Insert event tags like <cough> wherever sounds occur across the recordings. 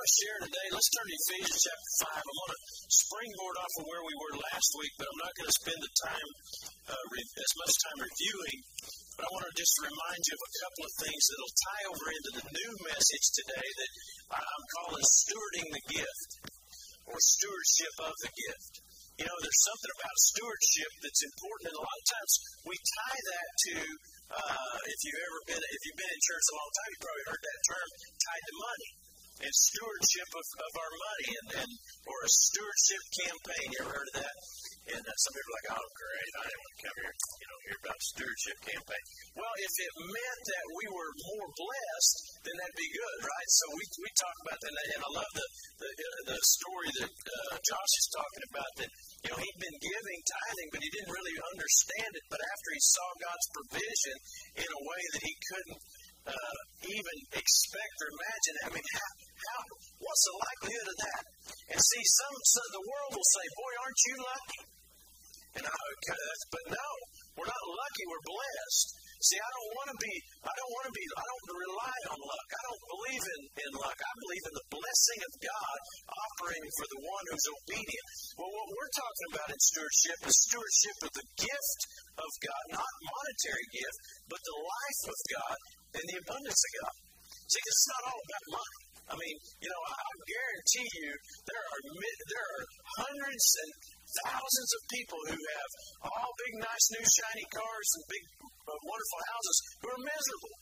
want to share today, let's turn to Ephesians chapter 5. I want to springboard off of where we were last week, but I'm not going to spend the time, uh, re- as much time reviewing. But I want to just remind you of a couple of things that'll tie over into the new message today that I'm calling stewarding the gift or stewardship of the gift. You know, there's something about stewardship that's important, and a lot of times we tie that to uh, if you've ever been if you've been in church a long time, you've probably heard that term tied to money and stewardship of, of our money and, and or a stewardship campaign. You ever heard of that? And uh, some people are like, oh, great, I didn't want to come here, you know, hear about stewardship campaign. Well, if it meant that we were more blessed, then that'd be good, right? So we, we talk about that, and I love the, the, the story that uh, Josh is talking about that, you know, he'd been giving tithing, but he didn't really understand it. But after he saw God's provision in a way that he couldn't uh, even expect or imagine. I mean, how, how, what's the likelihood of that? And see, some, some the world will say, "Boy, aren't you lucky?" And I, okay, but no, we're not lucky. We're blessed. See, I don't want to be. I don't want to be. I don't rely on luck. I don't believe in, in luck. I believe in the blessing of God operating for the one who's obedient. Well, what we're talking about in stewardship is stewardship of the gift of God, not monetary gift, but the life of God and the abundance of God. See, it's not all about money. I mean, you know, I, I guarantee you there are there are hundreds and thousands of people who have all big, nice, new, shiny cars and big, uh, wonderful houses who are miserable.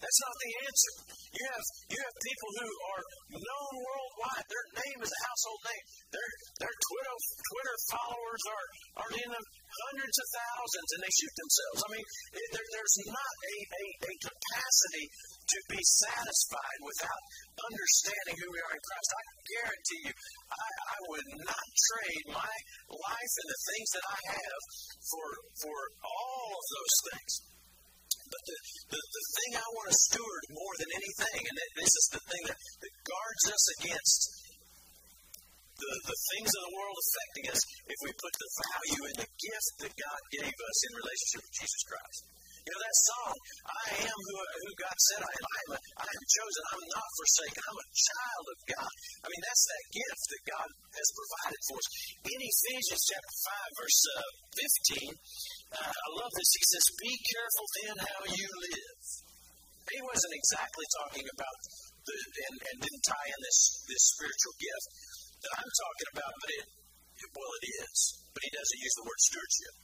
That's not the answer. You have you have people who are known worldwide. Their name is a household name. Their their Twitter Twitter followers are are in the hundreds of thousands, and they shoot themselves. I mean, there, there's not a, a, a capacity to be satisfied without understanding who we are in Christ. I guarantee you, I, I would not trade my life and the things that I have for for all of those things. But the, the, the thing I want to steward more than anything, and this is the thing that, that guards us against the, the things of the world affecting us, if we put the value in the gift that God gave us in relationship with Jesus Christ. You know that song, I am who, who God said I am. I am, a, I am chosen. I'm not forsaken. I'm a child of God. I mean, that's that gift that God has provided for us. In Ephesians chapter 5, verse uh, 15, uh, I love this. He says, Be careful then how you live. He wasn't exactly talking about the, and, and didn't tie in this, this spiritual gift that I'm talking about, but it, well, it is. But he doesn't use the word stewardship.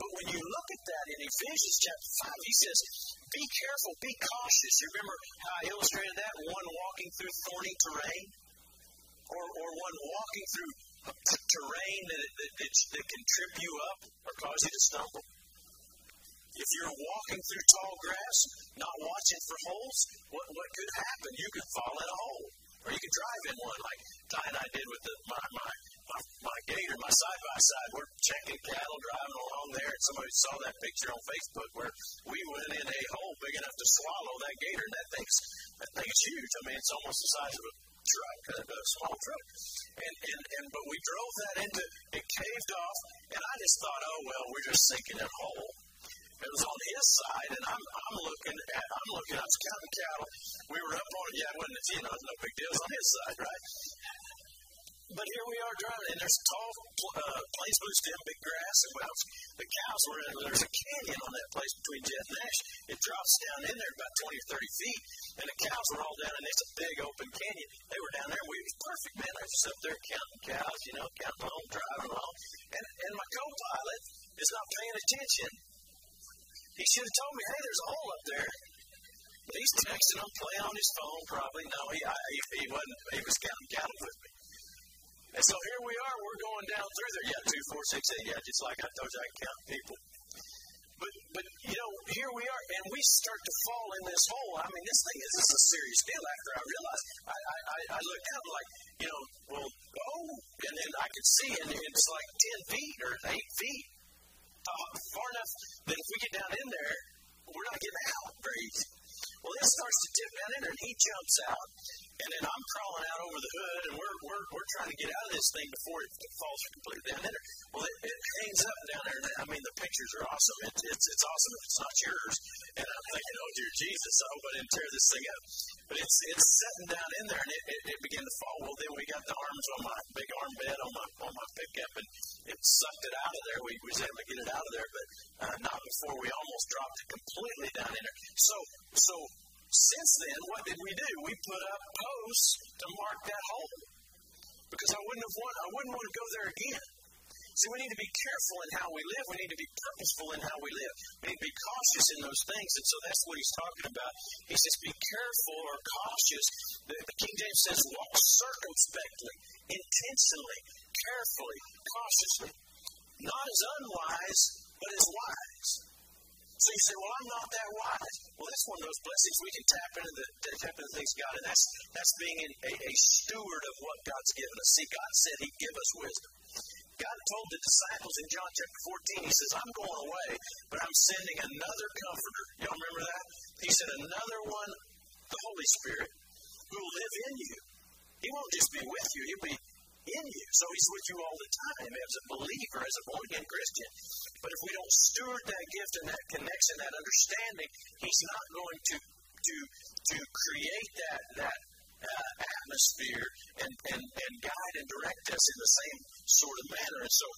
But when you look at that in Ephesians chapter 5, he says, Be careful, be cautious. You remember how I illustrated that? One walking through thorny terrain, or, or one walking through terrain that, that, that, that can trip you up or cause you to stumble. If you're walking through tall grass, not watching for holes, what, what could happen? You could fall in a hole. Or you could drive in one like Ty and I did with the, my, my, my, my gator, my side by side. We're checking cattle, driving along there, and somebody saw that picture on Facebook where we went in a hole big enough to swallow that gator, and that thing's, that thing's huge. I mean, it's almost the size of a truck, a small truck. And, and, and but we drove that into it caved off, and I just thought, oh well, we're just sinking in a hole. It was on his side, and I'm I'm looking at I'm looking. I was counting cattle. We were up on. Yeah, it wasn't you know, no big deal. It was on his side, right? But here we are driving, and there's tall uh, plains blue stem, big grass, and well, the cows were in. There's a canyon on that place between Jet and Nash. It drops down in there about 20 or 30 feet, and the cows were all down, and it's a big open canyon. They were down there, and we was perfect, man. I was up there counting cows, you know, counting along, driving along, and and my co-pilot is not paying attention. He should have told me, hey, there's a hole up there. He's texting, I'm playing on his phone, probably. No, he, I, he, he wasn't. He was counting cattle with me. And so here we are, we're going down through there. Yeah, two, four, six, eight. Yeah, just like I told you, I count people. But, but you know, here we are, and we start to fall in this hole. I mean, this thing is this a serious deal. After I realized, I, I, I looked out like, you know, well, oh, and then I could see, and it's like ten feet or eight feet, far enough that if we get down in there, we're not getting out very easy. Well, this starts to tip down in there, and he jumps out, And then I'm crawling out over the hood, and we're, we're, we're trying to get out of this thing before it falls completely down there. Well, it, it hangs up down there. And I mean, the pictures are awesome. It, it's, it's awesome if it's not yours. And I'm thinking, oh, dear Jesus, I hope I didn't tear this thing up. But it's, it's sitting down in there, and it, it, it began to fall. Well, then we got the arms on my big arm bed on my, on my pickup, and it sucked it out of there. We, we was able to get it out of there, but uh, not before we almost dropped it completely down in there. So, so since then, what did we do? We put up posts to mark that hole because I wouldn't have want, I wouldn't want to go there again. See, we need to be careful in how we live. We need to be purposeful in how we live. We need to be cautious in those things. And so that's what he's talking about. He says, be careful or cautious. The, the King James says, walk circumspectly, intentionally, carefully, cautiously. Not as unwise, but as wise. So you say, well, I'm not that wise. Well, that's one of those blessings we can tap into the tap into things God, and that's that's being a, a steward of what God's given us. See, God said He'd give us wisdom. God told the disciples in John chapter 14, He says, I'm going away, but I'm sending another comforter. Y'all remember that? He said, another one, the Holy Spirit, who will live in you. He won't just be with you, he'll be in you. So he's with you all the time as a believer, as a born again Christian. But if we don't steward that gift and that connection, that understanding, he's not going to to to create that that uh, atmosphere and, and, and guide and direct us in the same sort of manner. And so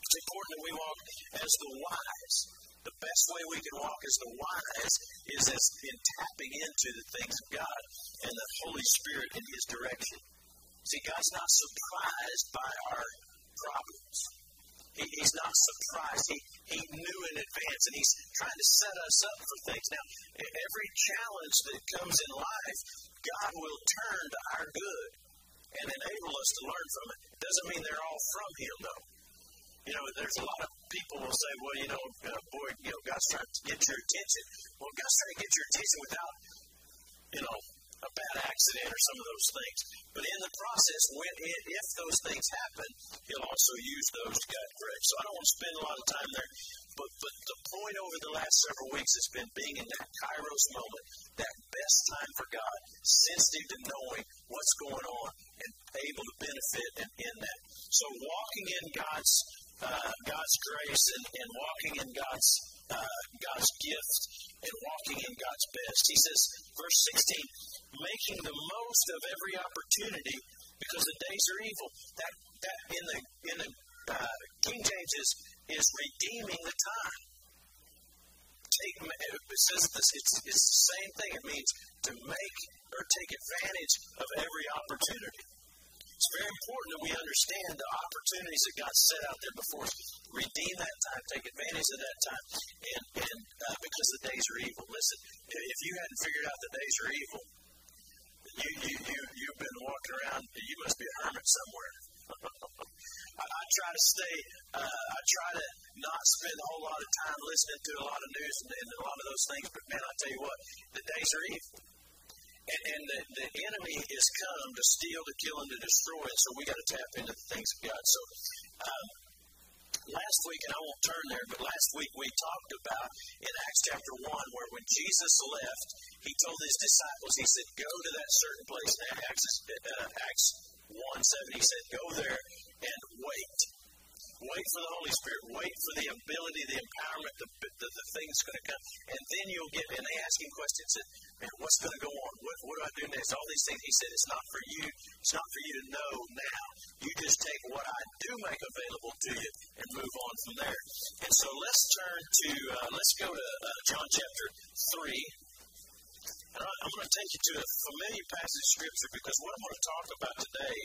it's important that we walk as the wise. The best way we can walk as the wise is as in tapping into the things of God and the Holy Spirit in His direction. See, God's not surprised by our problems. He, he's not surprised. He, he knew in advance, and He's trying to set us up for things. Now, every challenge that comes in life, God will turn to our good and enable us to learn from it. Doesn't mean they're all from Him, though. You know, there's a lot of people will say, well, you know, uh, boy, you know, God's trying to get your attention. Well, God's trying to get your attention without, you know, a bad accident or some of those things. But in the process, when it, if those things happen, he'll also use those to guide correct. So I don't want to spend a lot of time there. But, but the point over the last several weeks has been being in that kairos moment, that best time for God, sensitive to knowing what's going on and able to benefit in, in that. So walking in God's uh, God's grace and, and walking in God's uh, God's gift and walking in God's best. He says, verse 16, making the most of every opportunity because the days are evil. That that in the in the uh, King James is is redeeming the time. Take it says this. It's it's the same thing. It means to make or take advantage of every opportunity. It's very important that we understand the opportunities that God set out there before us. Redeem that time, take advantage of that time, and and uh, because the days are evil. Listen, if you hadn't figured out the days are evil, you you you you've been walking around. You must be a hermit somewhere. <laughs> I, try to stay. Uh, I try to not spend a whole lot of time listening to a lot of news and, and a lot of those things. But man, I tell you what, the days are evil. And, and the, the enemy is come to steal, to kill, and to destroy. And so we got to tap into the things of God. So um, last week, and I won't turn there, but last week we talked about in Acts chapter 1 where when Jesus left, he told his disciples, he said, go to that certain place. In Acts, uh, Acts 1 7, he said, go there and wait. Wait for the Holy Spirit. Wait for the ability, the empowerment, the, the, the thing that's going to come. And then you'll get, and they ask him questions. And, man, what's going to go on? What, what do I do next? All these things. He said, it's not for you. It's not for you to know now. You just take what I do make available to you and move on from there. And so let's turn to, uh, let's go to uh, John chapter 3. And I'm going to take you to a familiar passage of Scripture because what I'm going to talk about today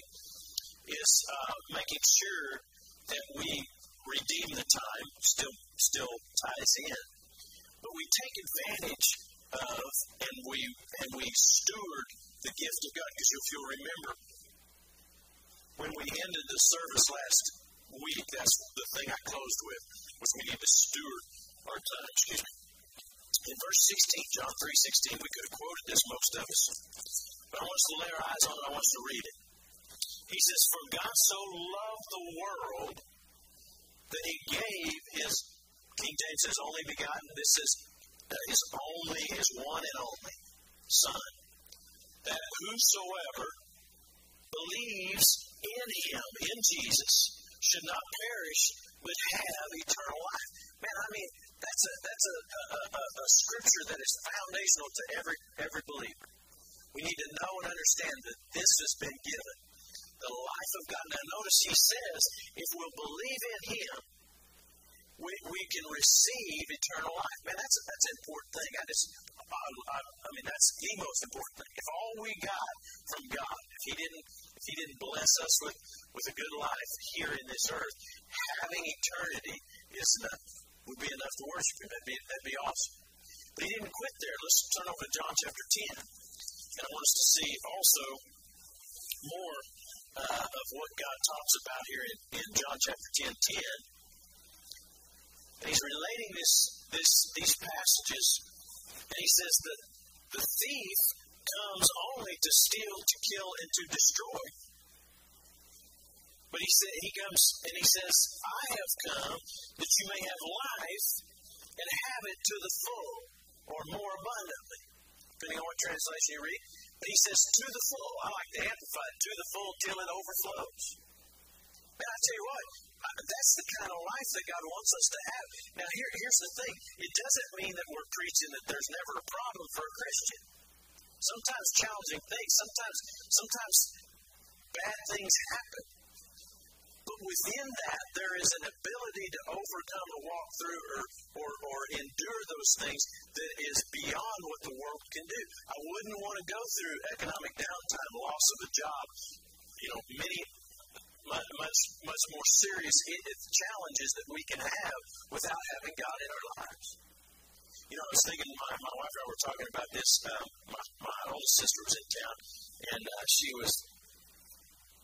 is uh, making sure that we redeem the time still still ties in. But we take advantage of and we and we steward the gift of God. Because if you'll remember, when we ended the service last week, that's the thing I closed with, was we need to steward our time. Excuse me. In verse 16, John 3 16, we could have quoted this, most of us. But I want us to lay our eyes on it, I want us to read it. He says, For God so loved the world that he gave his, King James says, only begotten. This is uh, his only, his one and only Son, that whosoever believes in him, in Jesus, should not perish, but have eternal life. Man, I mean, that's a that's a, a, a, a scripture that is foundational to every every believer. We need to know and understand that this has been given. The life of God. Now notice he says, if we'll believe in him, we, we can receive eternal life. Man, that's that's an important thing. I just, I, I, I mean, that's the most important thing. If all we got from God, if He didn't, if He didn't bless us with, with a good life here in this earth, having eternity is enough. Would be enough to worship Him. That'd be that'd be awesome. But He didn't quit there. Let's turn over to John chapter ten, and I want us to see also more uh, of what God talks about here in, in John chapter 10, 10 and he's relating this, this, these passages, and he says that the thief comes only to steal, to kill, and to destroy. But he said he comes and he says, I have come that you may have life and have it to the full, or more abundantly. Depending on what translation you read. He says, to the full. I like to amplify it, to the full till it overflows. Man, I tell you what, that's the kind of life that God wants us to have. Now, here, here's the thing it doesn't mean that we're preaching that there's never a problem for a Christian. Sometimes challenging things, sometimes, sometimes bad things happen. Within that, there is an ability to overcome or walk through or, or, or endure those things that is beyond what the world can do. I wouldn't want to go through economic downtime, loss of a job, you know, many much, much, more serious challenges that we can have without having God in our lives. You know, I was thinking, my, my wife and I were talking about this. Um, my, my oldest sister was in town, and uh, she was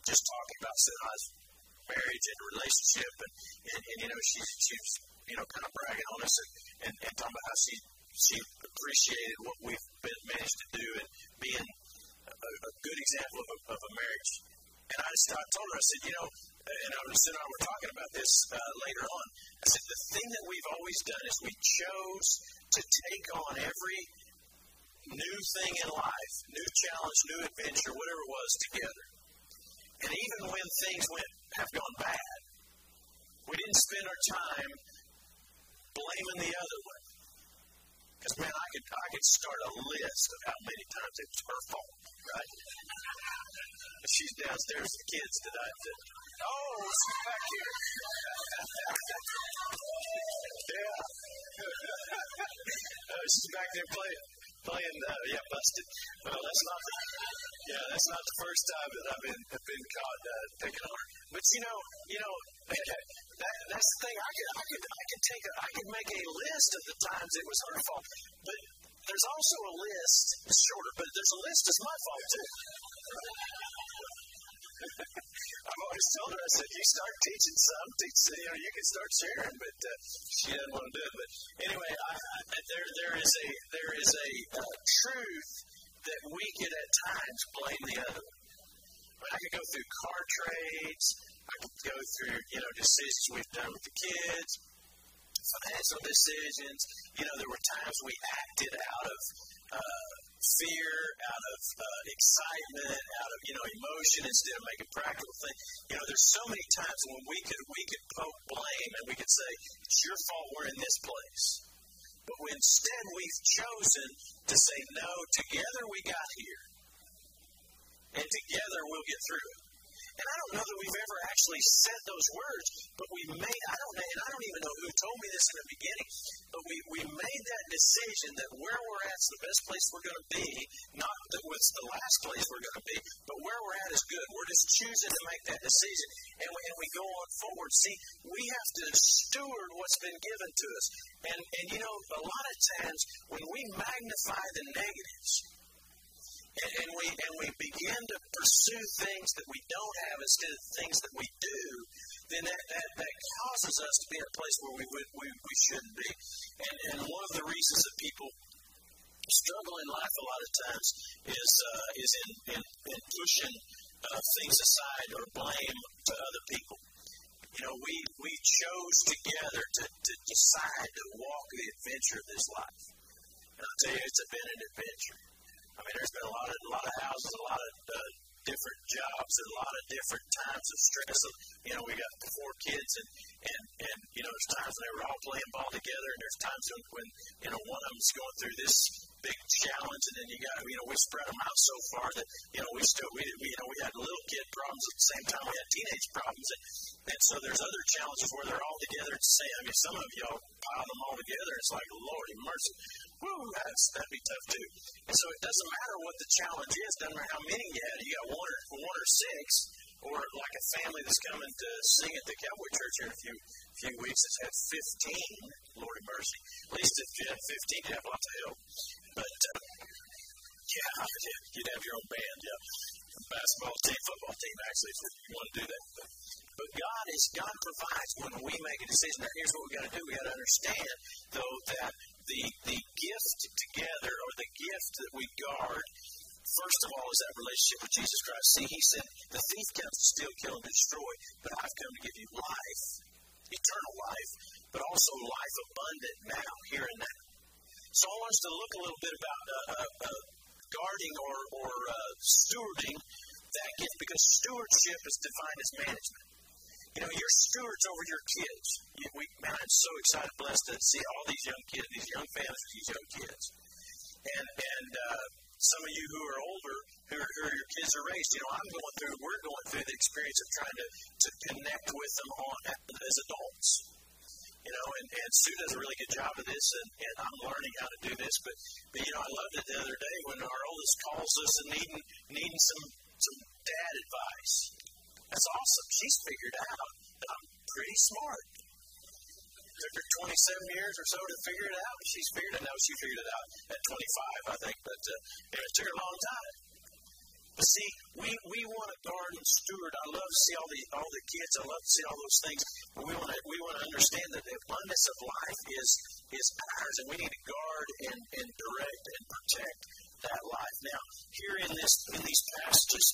just talking about Sinai's marriage and relationship, and, and, and you know, she, she was, you know, kind of bragging on us and, and, and talking about how she, she appreciated what we've been, managed to do and being a, a good example of a, of a marriage and I, just, I told her, I said, you know, and I was and I were talking about this uh, later on. I said, the thing that we've always done is we chose to take on every new thing in life, new challenge, new adventure, whatever it was, together. And even when things went have gone bad, we didn't spend our time blaming the other one. Because man, I could I could start a list of how many times it was her fault, right? <laughs> She's downstairs with the kids tonight. Oh, she's back here. <laughs> yeah. <laughs> uh, she's back there playing, playing. Uh, yeah, busted. Well, that's not. Yeah, that's not the first time that I've been have been caught uh, picking on her. But you know, you know, <laughs> that, that's the thing. I could, I could, I could take, a, I could make a list of the times it was her fault. But there's also a list. It's shorter, but there's a list. It's my fault too. I've always told her, I said, you start teaching some, teach, you know, you can start sharing, but uh, she doesn't want to do it. But anyway, I, I, there, there is a, there is a uh, truth that we can at times blame the other. I could go through car trades. I could go through, you know, decisions we've done with the kids, financial decisions. You know, there were times we acted out of uh, fear, out of uh, excitement, out of you know emotion instead of making practical things. You know, there's so many times when we could we could poke blame and we could say it's your fault we're in this place. But instead we've chosen to say no. Together we got here, and together we'll get through it. And I don't know that we've ever actually said those words, but we made, I don't know, and I don't even know who told me this in the beginning, but we, we made that decision that where we're at is the best place we're going to be, not that what's the last place we're going to be, but where we're at is good. We're just choosing to make that decision, and we, and we go on forward. See, we have to steward what's been given to us. And, and you know, a lot of times when we magnify the negatives, and, and we and we begin to pursue things that we don't have instead of things that we do, then that, that, that causes us to be in a place where we would we, we shouldn't be. And and one of the reasons that people struggle in life a lot of times is uh, is in, in, in pushing uh, things aside or blame to other people. You know, we we chose together to, to decide to walk the adventure of this life. And I'll tell you, it's been an adventure. I mean, there's been a lot of a lot of houses, a lot of uh, different jobs, and a lot of different times of stress. So, you know, we got four kids, and and and you know, there's times when they were all playing ball together, and there's times when, when you know one of them's going through this big challenge, and then you got you know we spread them out so far that you know we still we, we you know we had little kid problems at the same time we had teenage problems, and, and so there's other challenges where they're all together at the. I mean, some of y'all pile them all together, it's like Lordy mercy, whoo, that's that'd be tough too. And so it doesn't matter what the challenge is, doesn't matter how many you had, you got one or one or six or like a family that's coming to sing at the Cowboy Church here in a few few weeks has had 15, Lord of mercy. At least if you had 15, you have lots of help. But uh, yeah, you'd have your own band, yeah. Basketball team, football team, actually, if you want to do that. But, but God is God provides when we make a decision. Now, here's what we got to do. We got to understand, though, that the the gift together or the gift that we guard First of all, is that relationship with Jesus Christ. See, he said, The thief comes to steal, kill, and destroy, but I've come to give you life, eternal life, but also life abundant now, here and now. So I want us to look a little bit about uh, uh, uh, guarding or, or uh, stewarding that gift because stewardship is defined as management. You know, you're stewards over your kids. You, we, man, I'm so excited, blessed to see all these young kids, these young families, these young kids. And, and uh, some of you who are older, who, are, who are your kids are raised, you know, I'm going through, we're going through the experience of trying to, to connect with them on as adults. You know, and, and Sue does a really good job of this, and, and I'm learning how to do this. But, but you know, I loved it the other day when our oldest calls us and needing needing some some dad advice. That's awesome. She's figured out that I'm pretty smart It took her 27 years or so to figure it out. She's figured it out. She figured it out at 25, I think, but uh, it took her a long time. But see, we, we want to guard and steward. I love to see all the all the kids. I love to see all those things. But we want to we want to understand that the abundance of life is is ours, and we need to guard and, and direct and protect that life. Now, here in this in these passages,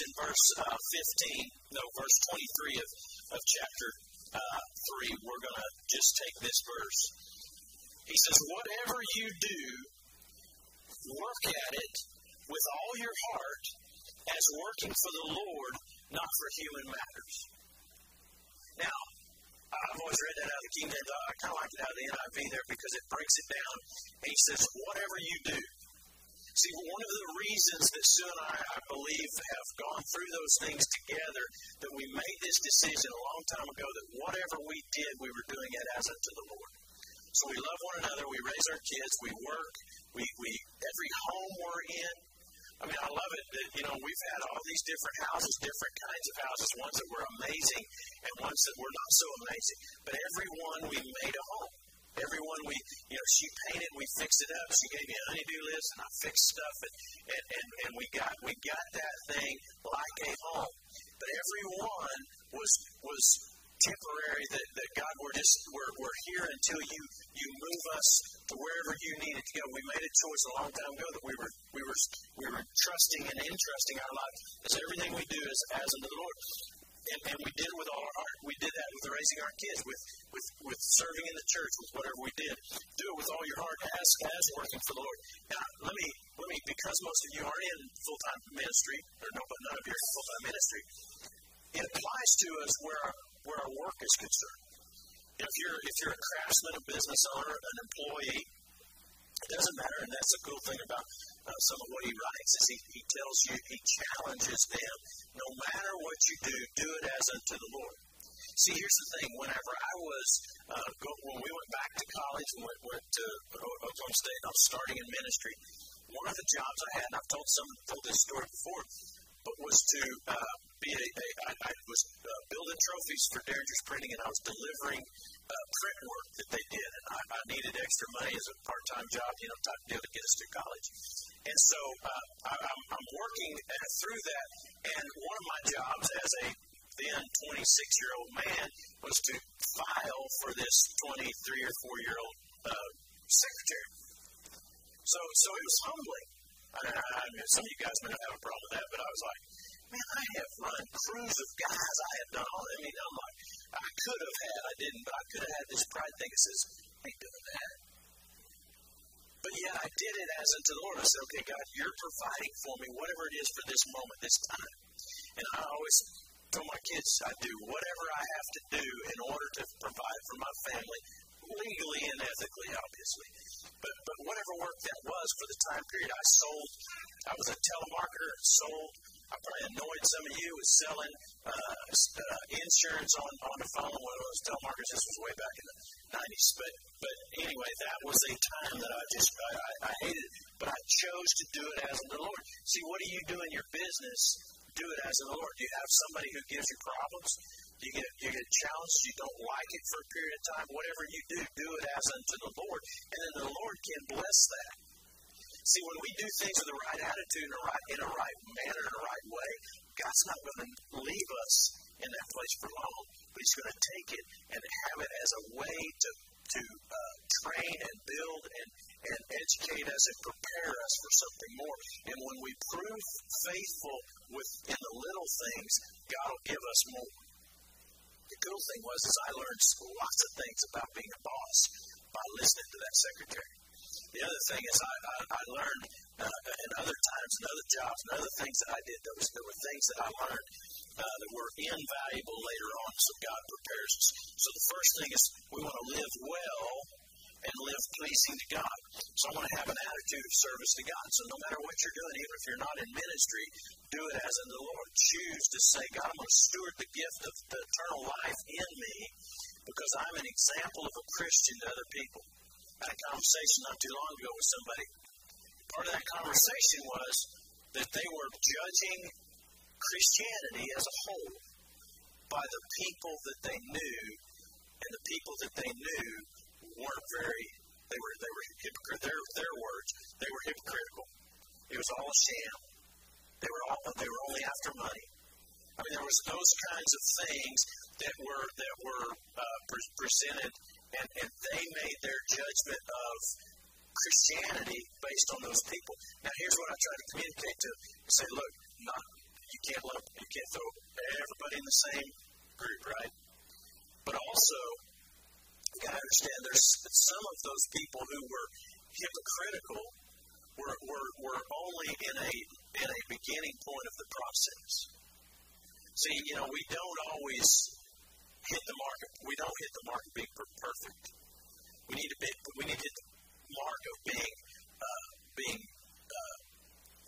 in verse uh, 15, no, verse 23 of, of chapter uh, 3, we're going to just take this verse. He says, Whatever you do, work at it with all your heart as working for the Lord, not for human matters. Now, I've always read that out of the King James. I kind of like it out of the NIV there because it breaks it down. He says, whatever you do. See, one of the reasons that Sue and I, I believe, those things together, that we made this decision a long time ago that whatever we did, we were doing it as unto the Lord. So we love one another, we raise our kids, we work, we, we every home we're in. I mean, I love it that, you know, we've had all these different houses, different kinds of houses, ones that were amazing and ones that were not so amazing. But every one we made a home. Everyone we, you know, she painted, we fixed it up. She gave me a honeydew list, and I fixed stuff, and, and, and, and we got we got that thing like a home. But everyone was was temporary. That, that God, we're just we're, we're here until you you move us to wherever you needed to go. We made a choice a long time ago that we were we were we were trusting and entrusting our life as everything we do is as unto the Lord. And, and we did it with all our heart. We did that with raising our kids, with, with, with serving in the church, with whatever we did. Do it with all your heart as, as working for the Lord. Now, let me, let me, because most of you aren't in full time ministry, or no, but none of you are in full time ministry, it applies to us where our, where our work is concerned. If you're, if you're a craftsman, a business owner, an employee, it doesn't matter, and that's the cool thing about uh, some of what he writes is he, he tells you, he challenges them. No matter what you do, do it as unto the Lord. See, here's the thing. Whenever I was, uh, go, when we went back to college, and went, went to Oklahoma State, I was starting in ministry. One of the jobs I had, and I've told some told this story before, but was to uh, be a, a I, I was uh, building trophies for Derringer's Printing, and I was delivering uh, print work that they did, and I, I needed extra money as a part-time job, you know, type deal to get us through college. And so uh, I, I'm, I'm working through that. And one of my jobs as a then 26 year old man was to file for this 23 or 4 year old uh, secretary. So, so it was humbling. I, I, I mean, some of you guys may not have a problem with that, but I was like, man, I have run crews of guys. I have done all. I mean, I'm like, I could have had, I didn't, but I could have had this pride thing that says, I ain't doing that. But yet I did it as unto the Lord. I said, okay, God, you're providing for me whatever it is for this moment, this time. And I always tell my kids, I do whatever I have to do in order to provide for my family, legally and ethically, obviously. But, but whatever work that was for the time period, I sold. I was a telemarketer, and sold I probably annoyed some of you with selling uh, uh, insurance on, on the phone. One of those telemarketers. This was way back in the 90s. But, but anyway, that was a time that I just, I, I, I hated it. But I chose to do it as the Lord. See, what do you do in your business? Do it as the Lord. Do you have somebody who gives you problems? You get, you get challenged? You don't like it for a period of time? Whatever you do, do it as unto the Lord. And then the Lord can bless that. See, when we do things with the right attitude in a right, in a right manner, in a right way, God's not going to leave us in that place for long, but He's going to take it and have it as a way to to uh, train and build and, and educate us and prepare us for something more. And when we prove faithful within the little things, God will give us more. The cool thing was is I learned lots of things about being a boss by listening to that secretary. The other thing is I, I, I learned uh, in other times and other jobs and other things that I did, there, was, there were things that I learned uh, that were invaluable later on. So God prepares us. So the first thing is we want to live well and live pleasing to God. So I want to have an attitude of service to God. So no matter what you're doing, even if you're not in ministry, do it as in the Lord. Choose to say, God, I'm going to steward the gift of the eternal life in me because I'm an example of a Christian to other people had a conversation not too long ago with somebody. Part of that conversation was that they were judging Christianity as a whole by the people that they knew, and the people that they knew weren't very. They were they were hypocritical. Their their words. They were hypocritical. It was all a sham. They were all they were only after money. I mean, there was those kinds of things that were that were uh, pre- presented and, and they made their judgment of Christianity based on those people. Now, here's what I try to communicate to them. Say, look, not you can't you can't throw everybody in the same group, right? But also, you got to understand there's some of those people who were hypocritical were, were, were only in a in a beginning point of the process. See, you know, we don't always hit the mark. We don't hit the mark of being perfect. We need to be, we need to hit the mark of being uh, being uh,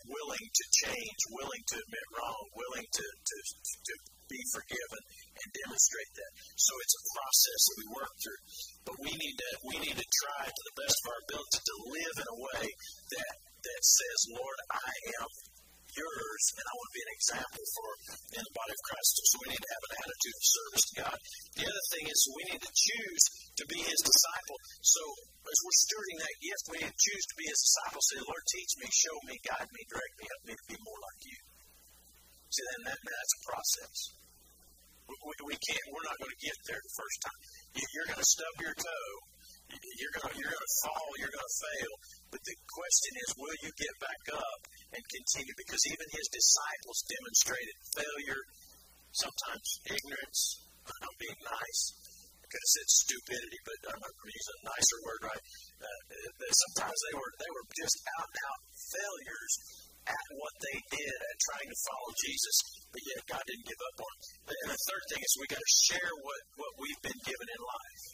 willing to change, willing to admit wrong, willing to, to to be forgiven, and demonstrate that. So it's a process that we work through. But we need to we need to try to the best of our ability to live in a way that that says, Lord, I am yours, and I want to be an example for in the body of Christ. So we need to have an attitude of service to God. The other thing is we need to choose to be His disciple. So as we're stewarding that gift, we need to choose to be His disciple. Say, Lord, teach me, show me, guide me, direct me, help me to be more like You. See, then that, that's a process. We, we, we can't. We're not going to get there the first time. You, you're going to stub your toe. You're going to you're going to fall. You're going to fail. But the question is, will you get back up and continue? Because even his disciples demonstrated failure, sometimes ignorance. I'm <laughs> being nice. I could have said stupidity, but I'm going to use a nicer word, right? Uh, sometimes they were they were just out and out failures at what they did at trying to follow Jesus, but yet God didn't give up on them. And the third thing is we got to share what, what we've been given in life.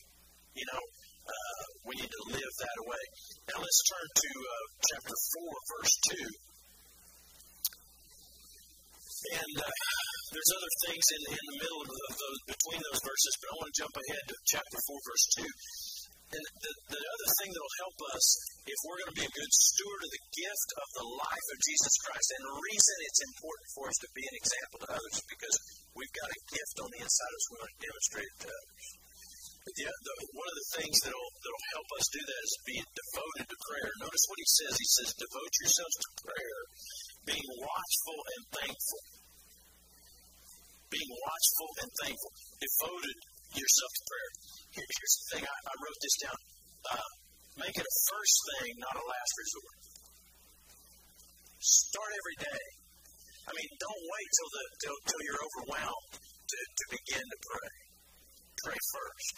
You know, uh, we need to live that way. Now let's turn to uh, chapter 4, verse 2. And uh, there's other things in, in the middle of, those, between those verses, but I want to jump ahead to chapter 4, verse 2. And the, the other thing that will help us if we're going to be a good steward of the gift of the life of Jesus Christ, and the reason it's important for us to be an example to others because we've got a gift on the inside of us we want to demonstrate it to others. yeah, the, one of the things that'll that'll help us do that is be devoted to prayer. Notice what he says. He says, "Devote yourselves to prayer, being watchful and thankful." Being watchful and thankful, devoted yourself to prayer. Here, here's the thing. I, I wrote this down. Uh, make it a first thing, not a last resort. Start every day. I mean, don't wait till the till, till you're overwhelmed to, to begin to pray. Pray first.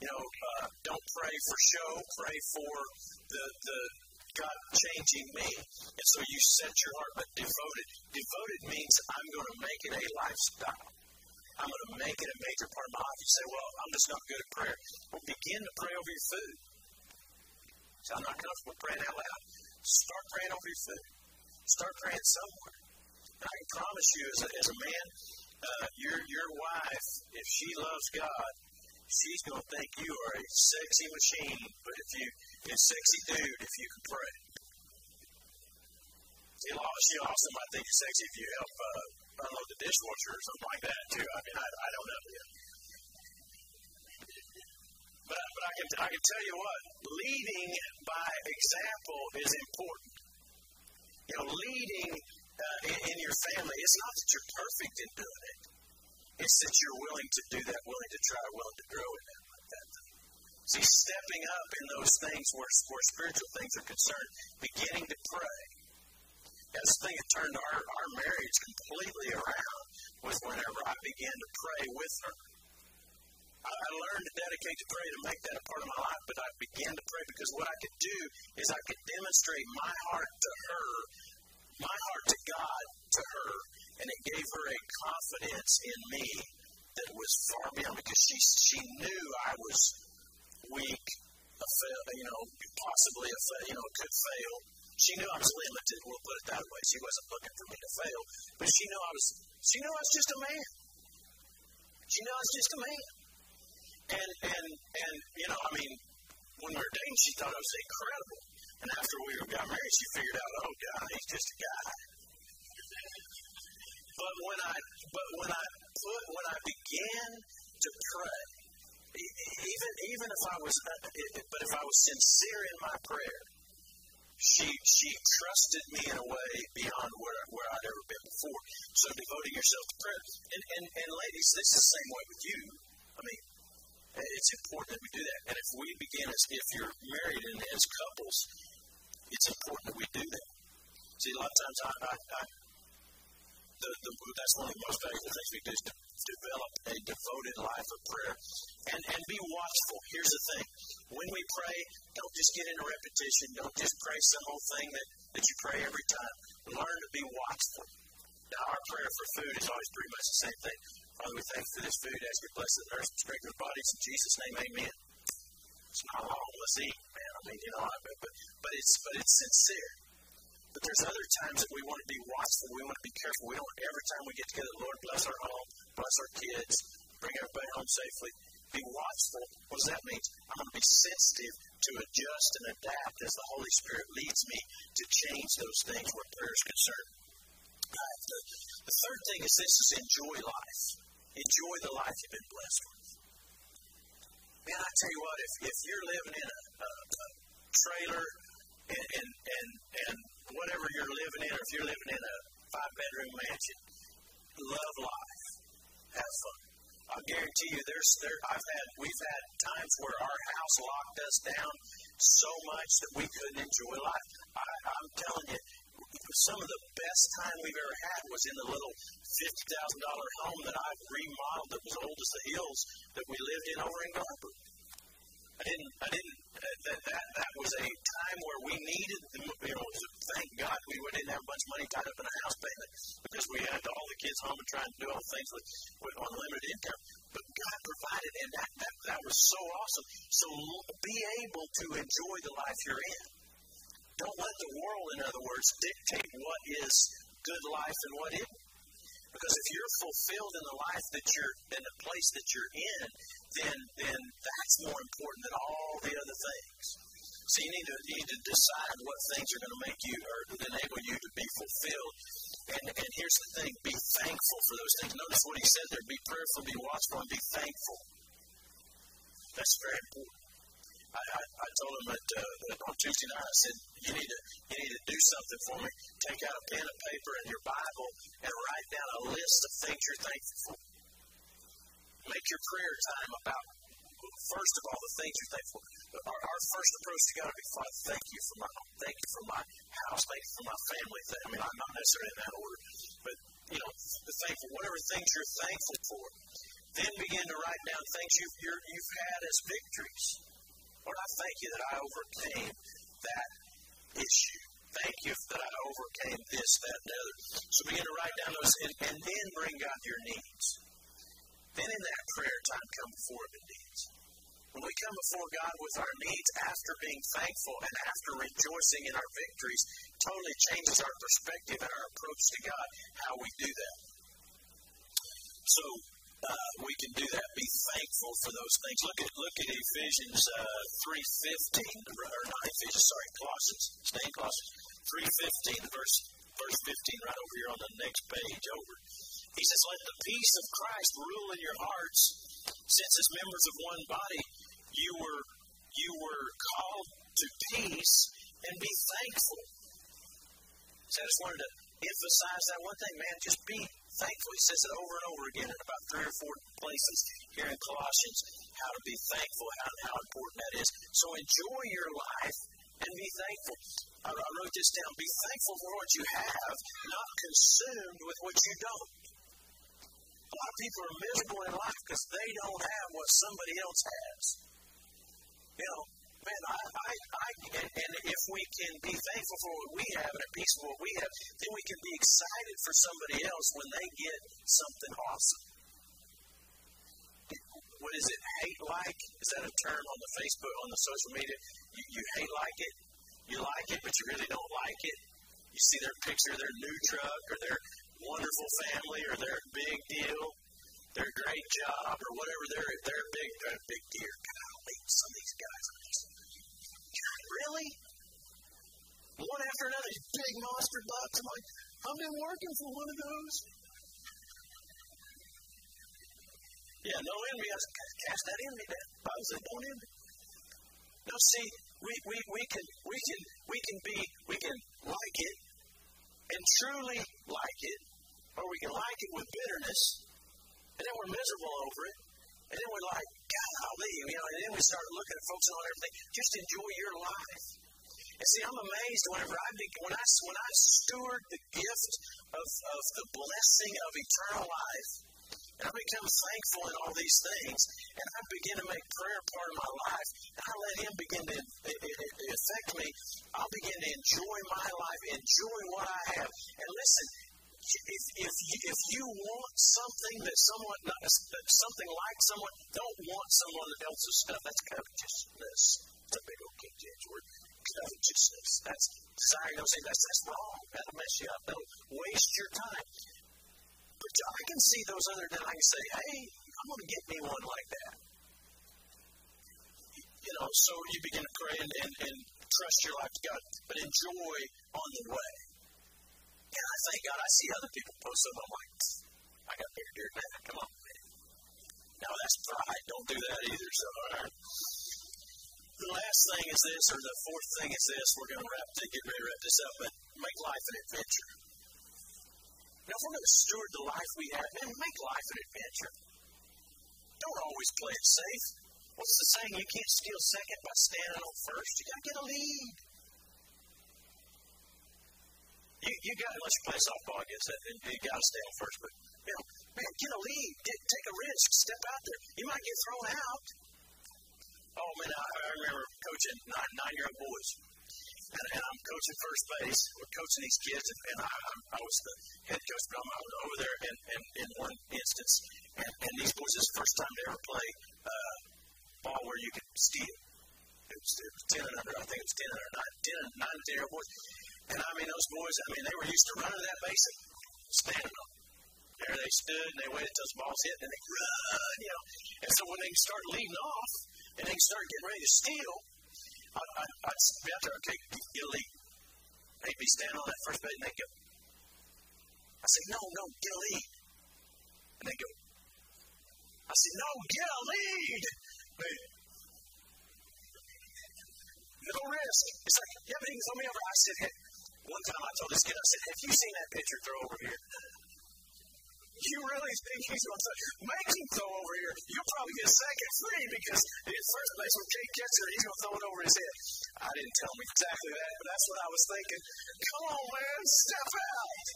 You know, uh, don't pray for show. Pray for the the God changing me. And so you set your heart, but devoted. Devoted means I'm going to make it a lifestyle. I'm going to make it a major part of my life. You say, well, I'm just not good at prayer. Well, begin to pray over your food. So I'm not comfortable praying out loud. Start praying over your food. Start praying somewhere. And I can promise you, as a, as a man, uh, your your wife, if she loves God, she's going to think you are a sexy machine. But if you, a sexy dude, if you can pray. She also might think you're sexy if you help uh, unload the dishwasher or something like that too. I mean, I, I don't know. But, but I can I can tell you what, leading by example is important. You know, leading uh, in, in your family, it's not that you're perfect in doing it. It's that you're willing to do that, willing to try, willing to grow in that. That. See, stepping up in those things where, where spiritual things are concerned, beginning to pray. That's the thing that turned our, our marriage completely around was whenever I began to pray with her. I, I learned to dedicate to prayer to make that a part of my life, but I began to pray because what I could do is I could demonstrate my heart to her, my heart to God to her, and it gave her a confidence in me that was far beyond because she she knew I was weak, you know, possibly a you know, could fail. She knew I was limited. We'll put it that way. She wasn't looking for me to fail, but she knew I was. She knew I was just a man. She knew I was just a man. And and and you know, I mean, when we were dating, she thought I was incredible. And after we got married, she figured out, oh God, he's just a guy. But when I but when I put when I began to pray, even even if I was uh, but if I was sincere in my prayer, she she trusted me in a way beyond where where I'd ever been before. So devoting yourself to prayer, and and, and ladies, this is the same way with you. I mean, it's important that we do that. And if we begin as if you're married and as couples, it's important that we do that. See, a lot of times I, I, I the, the, that's one of the most valuable things we do is develop a devoted life of prayer and, and be watchful. Here's the thing when we pray, don't just get into repetition, don't just pray some old thing that, that you pray every time. Learn to be watchful. Now, our prayer for food is always pretty much the same thing. Father, we thank you for this food. Ask your blessing, nurse, and strength of bodies. In Jesus' name, amen. It's not long. Let's eat, man. I mean, you know, but, but, but, it's, but it's sincere. But there's other times that we want to be watchful. We want to be careful. We don't, every time we get together, Lord, bless our home, bless our kids, bring everybody home safely. Be watchful. What does that mean? I'm going to be sensitive to adjust and adapt as the Holy Spirit leads me to change those things where prayer is concerned. Right. The, the third thing is this is enjoy life. Enjoy the life you've been blessed with. Man, I tell you what, if, if you're living in a, a, a trailer and, and, and, and whatever you're living in, or if you're living in a five bedroom mansion, love life. Have fun. I'll guarantee you, there's there. I've had we've had times where our house locked us down so much that we couldn't enjoy life. I, I'm telling you, some of the best time we've ever had was in the little fifty thousand dollar home that I've remodeled that was old as the hills that we lived in over in Garber. I didn't. I didn't. Uh, that, that that was a time where we needed, the, you know, thank God we didn't have of money tied up in a house payment because we had all the kids home and trying to do all the things with, with unlimited income. But God provided, and that, that that was so awesome. So be able to enjoy the life you're in. Don't let the world, in other words, dictate what is good life and what isn't. Because if you're fulfilled in the life that you're in the place that you're in, then then that's more important than all the other things. So you need to you need to decide what things are going to make you or enable you to be fulfilled. And and here's the thing: be thankful for those things. Notice what he said there: be prayerful, be watchful, and be thankful. That's very important. I, I, I told him that, uh, that on Tuesday night, I said, you need, to, you need to do something for me. Take out a pen and paper and your Bible and write down a list of things you're thankful for. Make your prayer time about, first of all, the things you're thankful. Our, our first approach to God be, Father, thank you for my. Thank you for my house. Thank you for my family. I mean, I'm not necessarily in that order, but, you know, the thankful, whatever things you're thankful for. Then begin to write down things you've, you've had as victories. Lord, I thank you that I overcame that issue. Thank you that I overcame this, that, and the other. So begin to write down those and, and then bring God your needs. Then in that prayer time, come before in needs. When we come before God with our needs after being thankful and after rejoicing in our victories, totally changes our perspective and our approach to God, how we do that. So, uh, we can do that. Be thankful for those things. Look at look at Ephesians uh, three fifteen or not Ephesians, sorry, Colossians. Stay in Colossians three fifteen, verse verse fifteen, right over here on the next page over. He says, "Let the peace of Christ rule in your hearts, since as members of one body, you were you were called to peace, and be thankful." So I just wanted to emphasize that one thing, man. Just be thankful. He says it over and over again in about three or four places here in Colossians how to be thankful, how, how important that is. So enjoy your life and be thankful. I, wrote this down. Be thankful for what you have, not consumed with what you don't. A lot of people are miserable in life because they don't have what somebody else has. You know, man, I, I, I and, and if we can be thankful for what we have and at peace with what we have, then we can be excited for somebody else when they get something awesome. What is it? Hate like? Is that a term on the Facebook, on the social media? You, you hate like it, you like it, but you really don't like it. You see their picture, their new truck, or their wonderful family, or their big deal, their great job, or whatever their their big their big deal. Golly, some of these guys are just really? One after another, big monster bucks. I'm like, I've been working for one of those. Yeah, no envy. I cast that envy down. Bible said, don't envy. Now, see, we, we, we can we can we can be we can like it and truly like it, or we can like it with bitterness, and then we're miserable over it, and then we're like, golly, you know, and then we start looking at folks and all everything. Just enjoy your life. And see, I'm amazed whenever I when I when I steward the gift of, of the blessing of eternal life, and I become thankful in all these things, and I begin to make prayer part of my life, and I let Him begin to affect me. I'll begin to enjoy my life, enjoy what I have, and listen if, if, you, if you want something that someone, not, something like someone, don't want someone else's stuff. That's covetousness. It's a big old King James word. Covetousness. That's desiring those things. That's, that's wrong. That'll mess you up. That'll waste your time. But I can see those other than I can say, hey, I'm going to get me one like that. You know, so you begin to pray and, and, and trust your life to God, but enjoy on the way. And I thank God I see other people post them. I'm like, I got bigger deer than that. Come on. Now that's pride. Don't do that either. So, all right. The last thing is this, or the fourth thing is this. We're going to wrap to get ready to wrap this up, but make life an adventure. Now, if we're going to steward the life we have, man, make life an adventure. Don't always play it safe. What's the saying? You can't steal second by standing on first. You got to get a lead. You, you got unless you play softball, I guess, and you got to stay on first. But you know, man, get a lead, get, take a risk, step out there. You might get thrown out. Oh man, I, I remember coaching nine nine year old boys, and, and I'm coaching first base. We're coaching these kids, and, and I, I, I was the head coach, but I'm over there in, in, in one instance, and, and these boys, this first time they ever play uh, ball where you could steal. It was, it was 10 and under, I think it was 10 and under, 9, 10, 9 and 10 year old boys. And I mean, those boys, I mean, they were used to running that base and standing on. There they stood and they waited until the balls hit and they run, you know. And so when they start leading off and they start getting ready to steal, I, I, I'd be out there, okay, get a lead. They'd be standing on that first base and they'd go. I say, no, no, get a lead. And they go. I said, no, get a lead. No risk. It's like, yeah, but he can throw me over. I said, hey, one time I told this kid, I said, have you seen that pitcher throw over here? You really think he's going to make him throw over here? You'll probably get second free because in first place when Kate catcher, he's going to throw it over his head. I didn't tell him exactly that, but that's what I was thinking. Come on, man, step out.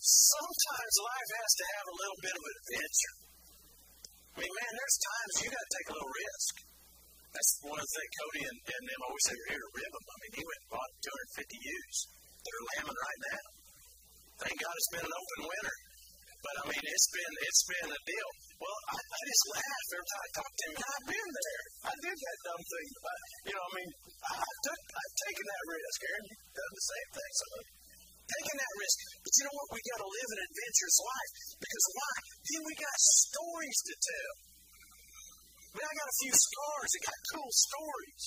Sometimes life has to have a little bit of adventure. I mean, man, there's times you got to take a little risk. That's one of the things Cody and, and them always say, we're here to rib them. I mean, he went and bought 250 ewes that are lambing right now. Thank God it's been an open winter. But I mean, it's been it's been a deal. Well, I, I just laugh every time I talk to him. I've been there. I did that dumb thing. But, you know, I mean, I, I took, I've taken that risk. Aaron, you've done the same thing. So, taking that risk. But you know what? We got to live an adventurous life. Because why? Then we got stories to tell. I I got a few scars that got cool stories.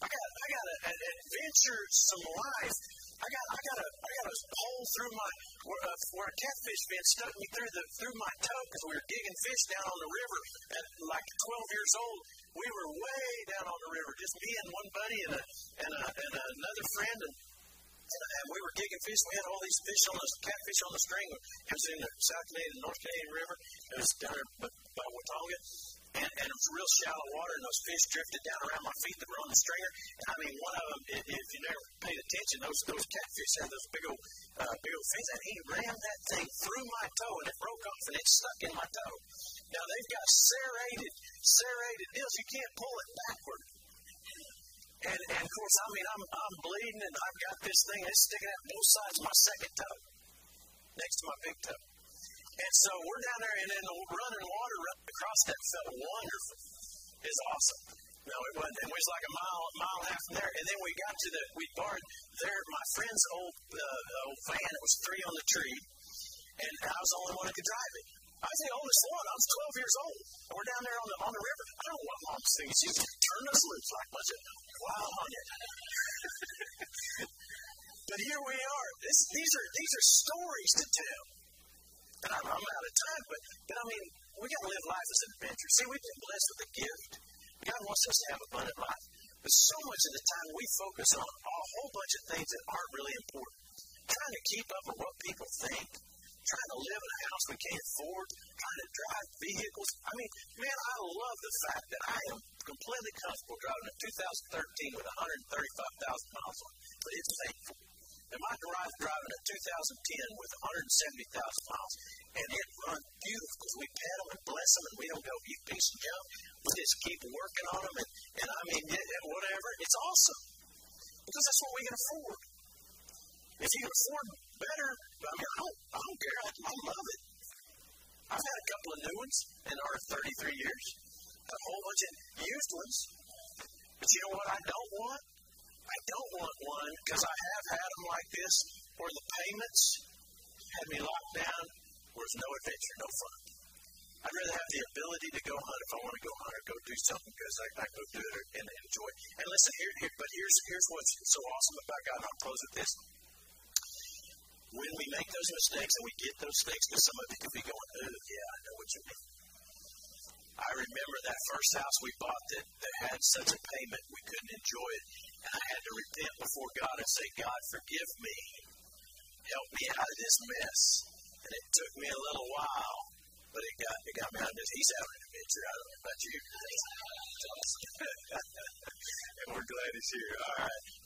I got I got an adventure, some life I got I got a I got a hole through my where, uh, where a catfish fin stuck me through the through my toe because we were digging fish down on the river at like 12 years old. We were way down on the river, just me and one buddy and a and, a, and a, another friend and. And we were digging fish. We had all these fish on the catfish on the string. It was in the South Canadian, North Canadian River. It was down by Watonga and, and it was real shallow water, and those fish drifted down around my feet that were on the stringer. And I mean, one of them, if you never paid attention, those those catfish had those big old uh, big old fins, and he rammed that thing through my toe, and it broke off, and it stuck in my toe. Now they've got serrated serrated deals. You can't pull it backward. And, and of course, I mean, I'm, I'm bleeding, and I've got this thing that's sticking out both sides of my second toe, next to my big toe. And so we're down there, and then the running water running across that felt wonderful. It's awesome. No, it wasn't. We was like a mile, mile and a half from there. And then we got to the, we borrowed there, my friend's old, uh, old van. It was three on the tree. And I was the only one that could drive it. I was the oldest one. I was 12 years old. And we're down there on the, on the river. I don't know what mom's thinking. She's turn us loose like a bunch of wild honey. <laughs> but here we are. This, these are these are stories to tell. And I'm, I'm out of time, but, but I mean, we got to live life as an adventure. See, we've been blessed with a gift. God wants us to have abundant life. But so much of the time we focus on a whole bunch of things that aren't really important. Trying to keep up with what people think, trying to live in a house we can't afford, trying to drive vehicles. I mean, man, I love the fact that I am completely comfortable driving a 2013 with 135,000 miles on it, but it's painful. And my garage driving a 2010 with 170,000 miles, and it runs beautiful we pedal and bless them, and we don't go you piece of junk. We just keep working on them, and, and I mean, it, whatever. It's awesome because that's what we can afford. If you can afford better, I mean, I don't, I don't care. I, I love it. I've had a couple of new ones in our 33 years, a whole bunch of used ones. But you know what I don't want? I don't want one because I have had them like this where the payments had me locked down where there's no adventure, no fun. I'd rather have the ability to go hunt if I want to go hunt or go do something because I, I go do it and enjoy. And listen, here, here, but here's here's what's so awesome about God. I'll close with this. When we make those mistakes and we get those things, because some of you could be going, "Oh, yeah, I know what you mean." I remember that first house we bought that, that had such a payment we couldn't enjoy it. And I had to repent before God and say, God, forgive me. Help me out of this mess. And it took me a little while, but it got, it got me out of this. He's having an adventure. I don't know about you. <laughs> and we're glad he's here. All right.